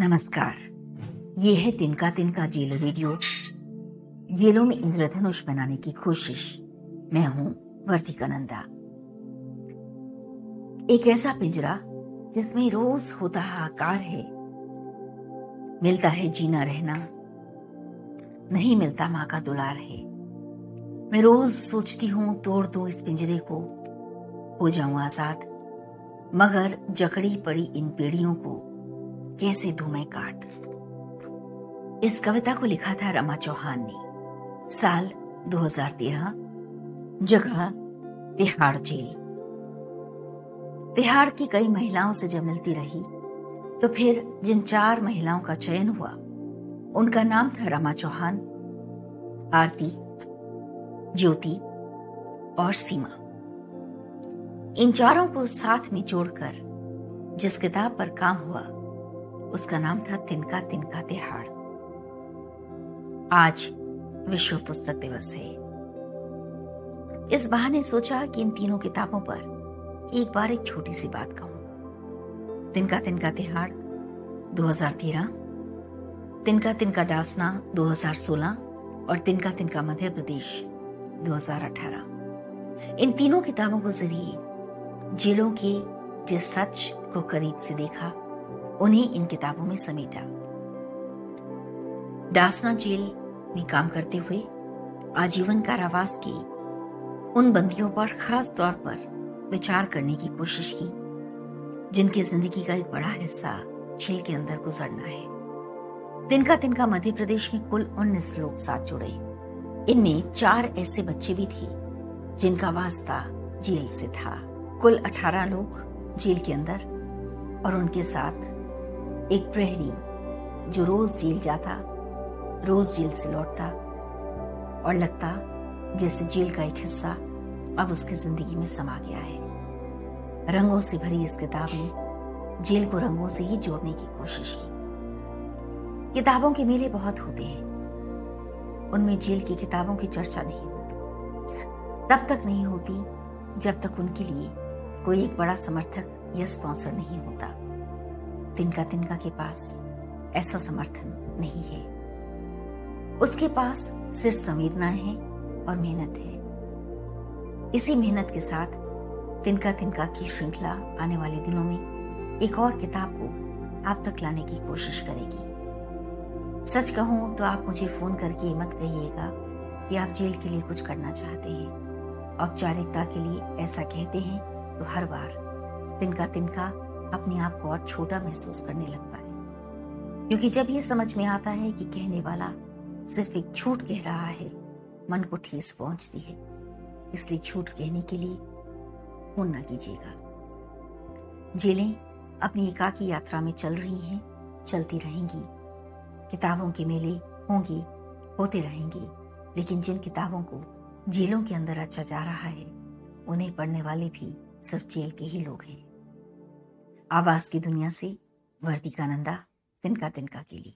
नमस्कार। ये है तिनका तिनका जेल रेडियो। जेलों में इंद्रधनुष बनाने की कोशिश। मैं हूँ वर्तिका नंदा। एक ऐसा पिंजरा जिसमें रोज होता हाकार है। मिलता है जीना रहना। नहीं मिलता माँ का दुलार है। मैं रोज सोचती हूँ तोड़ दो इस पिंजरे को। हो जाऊँ आज़ाद। मगर जकड़ी पड़ी इन पेड़ियों को। कैसे दू मैं काट? इस कविता को लिखा था रमा चौहान ने। साल 2013 जगह तिहाड़ जेल। तिहाड़ की कई महिलाओं से जब मिलती रही तो फिर जिन चार महिलाओं का चयन हुआ, उनका नाम था रमा चौहान, आरती, ज्योति और सीमा। इन चारों को साथ में जोड़कर जिस किताब पर काम हुआ उसका नाम था तिनका तिनका तिहाड़। आज विश्व पुस्तक दिवस है। इस बहाने सोचा कि इन तीनों किताबों पर एक बार एक छोटी सी बात कहूँ। तिनका तिनका तिहाड़ 2013 तिनका तिनका डासना 2016 और तिनका तिनका मध्य प्रदेश 2018 इन तीनों किताबों को ज़रिए जेलों के जिस सच को करीब से देखा उन्हें इन किताबों में समेटा। डासना जेल में काम करते हुए आजीवन कारावास के उन बंदियों पर खास तौर पर विचार करने की कोशिश की, जिनकी ज़िंदगी का एक बड़ा हिस्सा जेल के अंदर गुजरना है। तिनका तिनका मध्य प्रदेश में कुल उन्नीस लोग साथ जुड़े। इनमें चार ऐसे बच्चे भी थे, जिनका वास्ता जेल से था। कुल अठारह लोग जेल के अंदर और उनके साथ एक प्रहरी जो रोज जेल जाता, रोज जेल से लौटता और लगता जैसे जेल का एक हिस्सा अब उसकी ज़िंदगी में समा गया है। रंगों से भरी इस किताब ने जेल को रंगों से ही जोड़ने की कोशिश की। किताबों के मेले बहुत होते हैं। उनमें जेल की किताबों की चर्चा नहीं होती। तब तक नहीं होती जब तक उनके लिए कोई एक बड़ा समर्थक या स्पॉन्सर नहीं होता। तिनका तिनका के पास ऐसा समर्थन नहीं है। उसके पास सिर्फ़ संवेदना है और मेहनत है। इसी मेहनत के साथ तिनका तिनका की श्रृंखला आने वाले दिनों में एक और किताब को आप तक लाने की कोशिश करेगी। सच कहूँ तो आप मुझे फ़ोन करके मत कहिएगा कि आप जेल के लिए कुछ करना चाहते हैं। औपचारिकता के लिए ऐसा कहते हैं तो हर बार तिनका तिनका अपने आप को और छोटा महसूस करने लगता है क्योंकि जब ये समझ में आता है कि कहने वाला सिर्फ़ एक झूठ कह रहा है, मन को ठेस पहुँचती है। इसलिए झूठ कहने के लिए फ़ोन ना कीजिएगा। जेलें अपनी एकाकी यात्रा में चल रही हैं, चलती रहेंगी। किताबों के मेले होंगे, होते रहेंगे। लेकिन जिन किताबों को जेलों के अंदर रचा जा रहा है, उन्हें पढ़ने वाले भी सिर्फ़ जेल के ही लोग हैं। आवाज़ की दुनिया से वर्दी का नंदा तिनका तिनका के लिए।